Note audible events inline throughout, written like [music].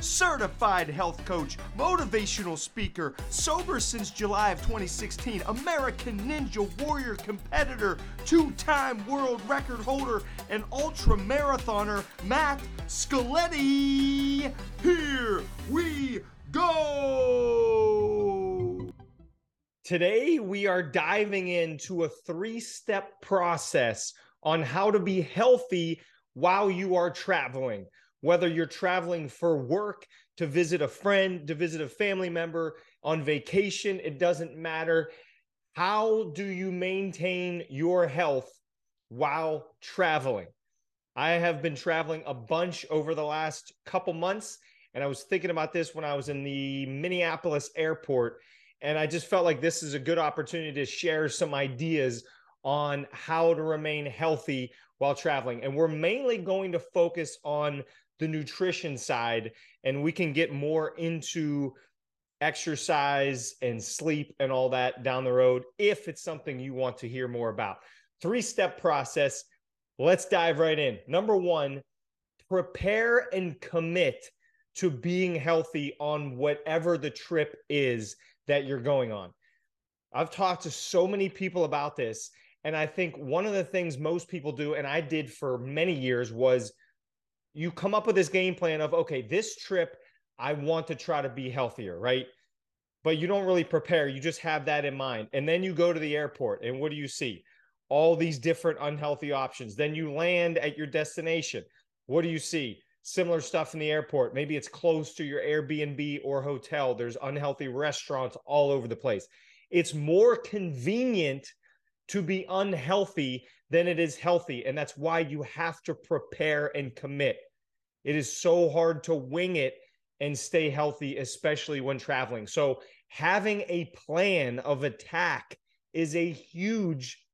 certified health coach, motivational speaker, sober since July of 2016, American Ninja Warrior competitor, two time world record holder, and ultra marathoner, Matt Scaletti. Here we go! Today, we are diving into a three step process on how to be healthy while you are traveling whether you're traveling for work, to visit a friend, to visit a family member, on vacation, it doesn't matter. How do you maintain your health while traveling? I have been traveling a bunch over the last couple months, and I was thinking about this when I was in the Minneapolis airport. And I just felt like this is a good opportunity to share some ideas on how to remain healthy while traveling. And we're mainly going to focus on the nutrition side and we can get more into exercise and sleep and all that down the road if it's something you want to hear more about. Three step process. Let's dive right in. Number one, prepare and commit to being healthy on whatever the trip is that you're going on. I've talked to so many people about this. And I think one of the things most people do, and I did for many years, was you come up with this game plan of okay, this trip I want to try to be healthier, right? But you don't really prepare. You just have that in mind. And then you go to the airport and what do you see? All these different unhealthy options. Then you land at your destination. What do you see? Similar stuff in the airport. Maybe it's close to your Airbnb or hotel. There's unhealthy restaurants all over the place. It's more convenient to be unhealthy than it is healthy. And that's why you have to prepare and commit. It is so hard to wing it and stay healthy, especially when traveling. So, having a plan of attack is a huge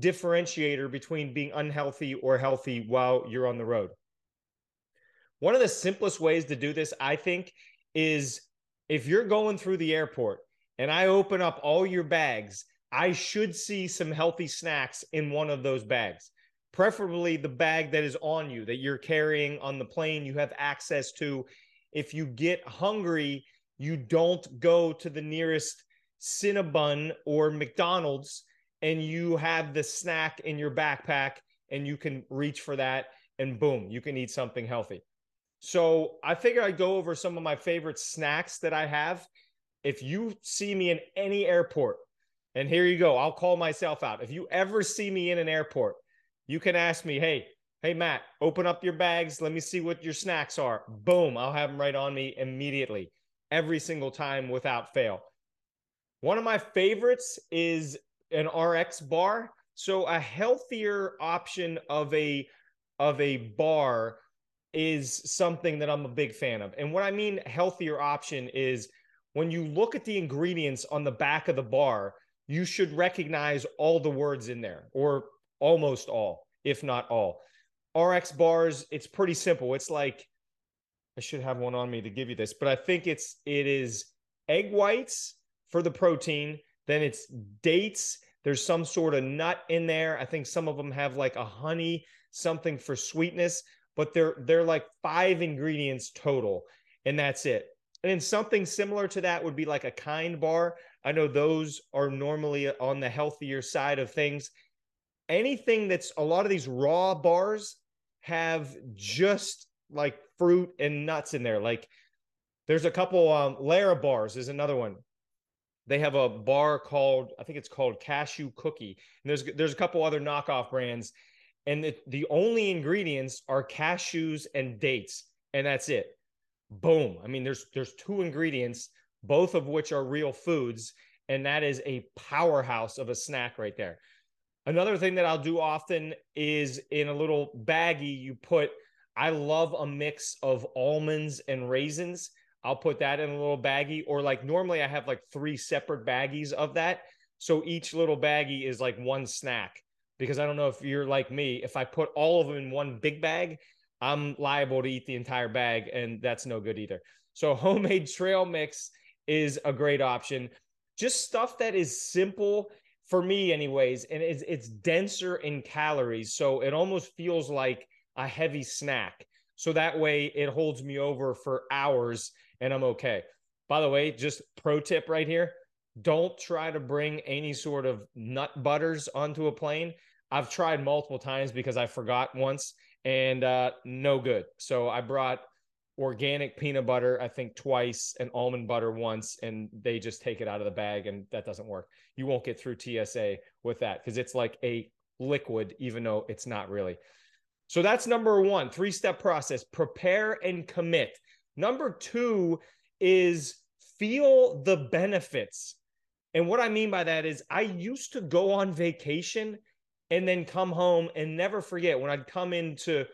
differentiator between being unhealthy or healthy while you're on the road. One of the simplest ways to do this, I think, is if you're going through the airport and I open up all your bags, I should see some healthy snacks in one of those bags preferably the bag that is on you that you're carrying on the plane you have access to. If you get hungry you don't go to the nearest cinnabon or mcdonald's and you have the snack in your backpack and you can reach for that and boom you can eat something healthy. So i figure i'd go over some of my favorite snacks that i have. If you see me in any airport and here you go i'll call myself out if you ever see me in an airport you can ask me, hey, hey, Matt, open up your bags. Let me see what your snacks are. Boom, I'll have them right on me immediately, every single time without fail. One of my favorites is an RX bar. So a healthier option of a of a bar is something that I'm a big fan of. And what I mean healthier option is when you look at the ingredients on the back of the bar, you should recognize all the words in there or almost all, if not all. RX bars, it's pretty simple. It's like I should have one on me to give you this, but I think it's it is egg whites for the protein, then it's dates, there's some sort of nut in there. I think some of them have like a honey something for sweetness, but they're they're like five ingredients total and that's it. And then something similar to that would be like a kind bar. I know those are normally on the healthier side of things anything that's a lot of these raw bars have just like fruit and nuts in there. Like there's a couple um Larabars is another one. They have a bar called I think it's called Cashew Cookie. And there's there's a couple other knockoff brands and the, the only ingredients are cashews and dates and that's it. Boom. I mean there's there's two ingredients both of which are real foods and that is a powerhouse of a snack right there. Another thing that I'll do often is in a little baggie, you put, I love a mix of almonds and raisins. I'll put that in a little baggie, or like normally I have like three separate baggies of that. So each little baggie is like one snack because I don't know if you're like me. If I put all of them in one big bag, I'm liable to eat the entire bag, and that's no good either. So, [laughs] homemade trail mix is a great option. Just stuff that is simple for me, anyways, and it's, it's denser in calories. So, it almost feels like a heavy snack. So that way it holds me over for hours and I'm okay. By the way, just pro tip right here don't try to bring any sort of nut butters onto a plane. I've tried multiple times because I forgot once and uh, no good. So I brought organic peanut butter, I think twice, and almond butter once, and they just take it out of the bag, and that doesn't work. You won't get through TSA with that because it's like a liquid, even though it's not really. So that's number one, three step process prepare and commit. Number two is feel the benefits. And what I mean by that is, I used to go on vacation and then come home and never forget when I'd come into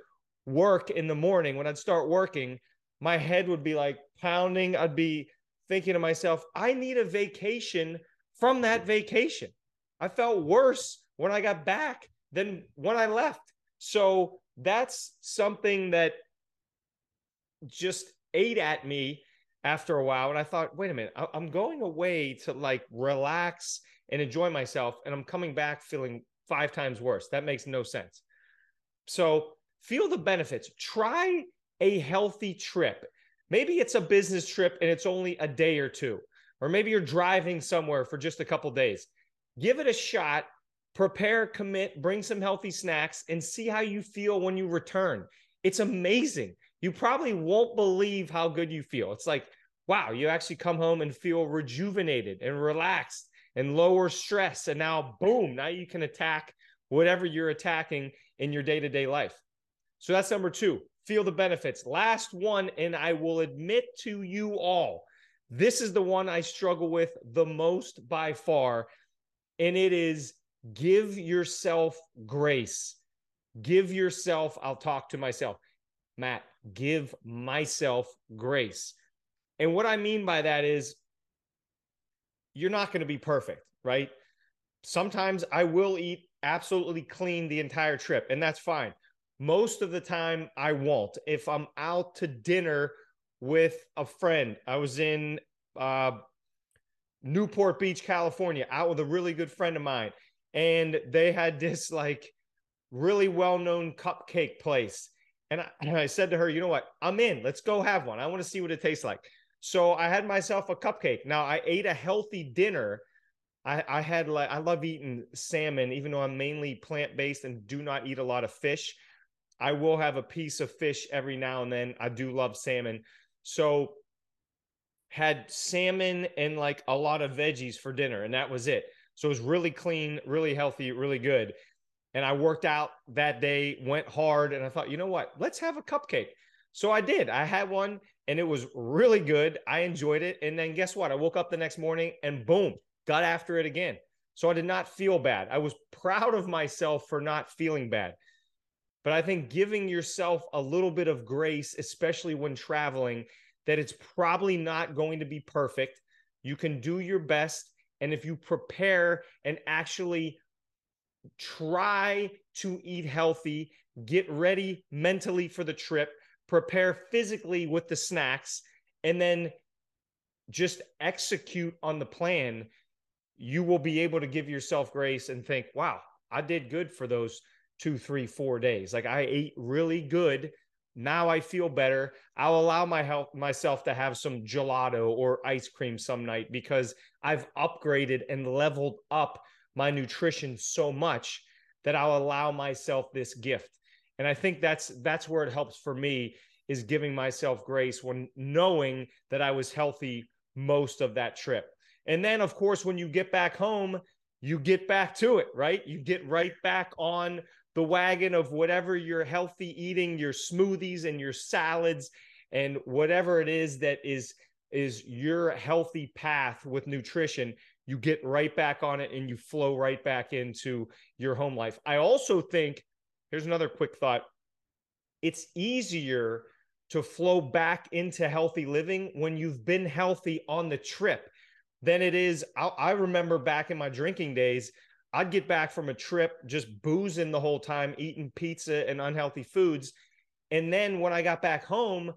work in the morning, when I'd start working, my head would be like pounding. I'd be thinking to myself, I need a vacation from that mm. vacation. I felt worse when I got back than when I left. So that's something that just ate at me after a while. And I thought, wait a minute, I'm going away to like relax and enjoy myself. And I'm coming back feeling five times worse. That makes no sense. So feel the benefits. Try a healthy trip. Maybe it's a business trip and it's only a day or two, or maybe you're driving somewhere for just a couple days. Give it a shot prepare, commit, bring some healthy snacks, and see how you feel when you return. It's amazing. You probably won't believe how good you feel. It's like, wow, you actually come home and feel rejuvenated and relaxed and lower stress. And now, boom, now you can attack whatever you're attacking in your day to day life. So that's number two. Feel the benefits. Last one, and I will admit to you all, this is the one I struggle with the most by far. And it is give yourself grace. Give yourself, I'll talk to myself, Matt, give myself grace. And what I mean by that is you're not going to be perfect, right? Sometimes I will eat absolutely clean the entire trip, and that's fine. Most of the time, I won't. If I'm out to dinner with a friend, I was in uh, Newport Beach, California, out with a really good friend of mine and they had [laughs] this like really well-known cupcake place and I, and I said to her you know what i'm in let's go have one i want to see what it tastes like so i had myself a cupcake now i ate a healthy dinner I, I had like I love eating salmon, even though I'm mainly plant based and do not eat a lot of fish. I will have a piece of fish every now and then. I do love salmon. So had salmon and like a lot of veggies for dinner, and that was it. So it was really clean, really healthy, really good. And I worked out that day, went hard, and I thought, you know what? Let's have a cupcake. So I did. I had one and it was really good. I enjoyed it. And then guess what? I woke up the next morning and boom, got after it again. So I did not feel bad. I was proud of myself for not feeling bad. But I think giving yourself a little bit of grace, especially when traveling, that it's probably not going to be perfect. You can do your best and if you prepare and actually try to eat healthy, get ready mentally for the trip, prepare physically with the snacks, and then just execute on the plan, you will be able to give yourself grace and think, wow, I did good for those two, three, four days. Like I ate really good now I feel better. I'll allow my health myself to have some gelato or ice cream some night because I've upgraded and leveled up my nutrition so much that I'll allow myself this gift. And I think that's that's where it helps for me is giving myself grace when knowing that I was healthy most of that trip. And then of course when you get back home, you get back to it, right? You get right back on the wagon of whatever you're healthy eating, your smoothies and your salads and whatever it is that is is your healthy path with nutrition, you get right back on it and you flow right back into your home life. I also think here's another quick thought. It's easier to flow back into healthy living when you've been healthy on the trip than it is. I, I remember back in my drinking days, I'd get back from a trip just boozing the whole time, eating pizza and unhealthy foods. And then when I got back home,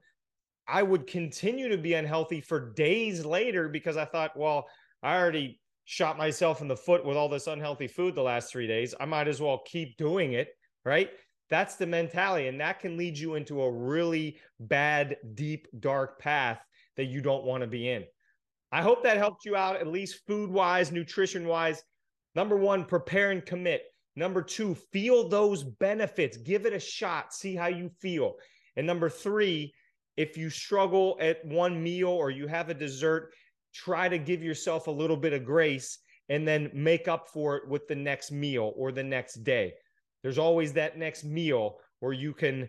I would continue to be unhealthy for days later because I thought, well, I already shot myself in the foot with all this unhealthy food the last three days. I might as well keep doing it. Right. That's the mentality. And that can lead you into a really bad, deep, dark path that you don't want to be in. I hope that helped you out, at least food wise, nutrition wise. Number one, prepare and commit. Number two, feel those benefits. Give it a shot. See how you feel. And number three, if you struggle at one meal or you have a dessert, try to give yourself a little bit of grace and then make up for it with the next meal or the next day. There's always that next meal where you can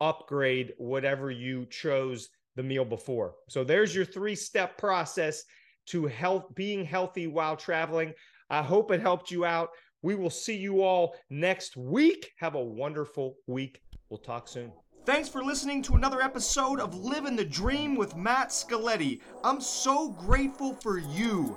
upgrade whatever you chose the meal before. So there's your three step process to health being healthy while traveling. I hope it helped you out. We will see you all next week. Have a wonderful week. We'll talk soon. Thanks for listening to another episode of Living the Dream with Matt Scaletti. I'm so grateful for you.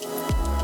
Música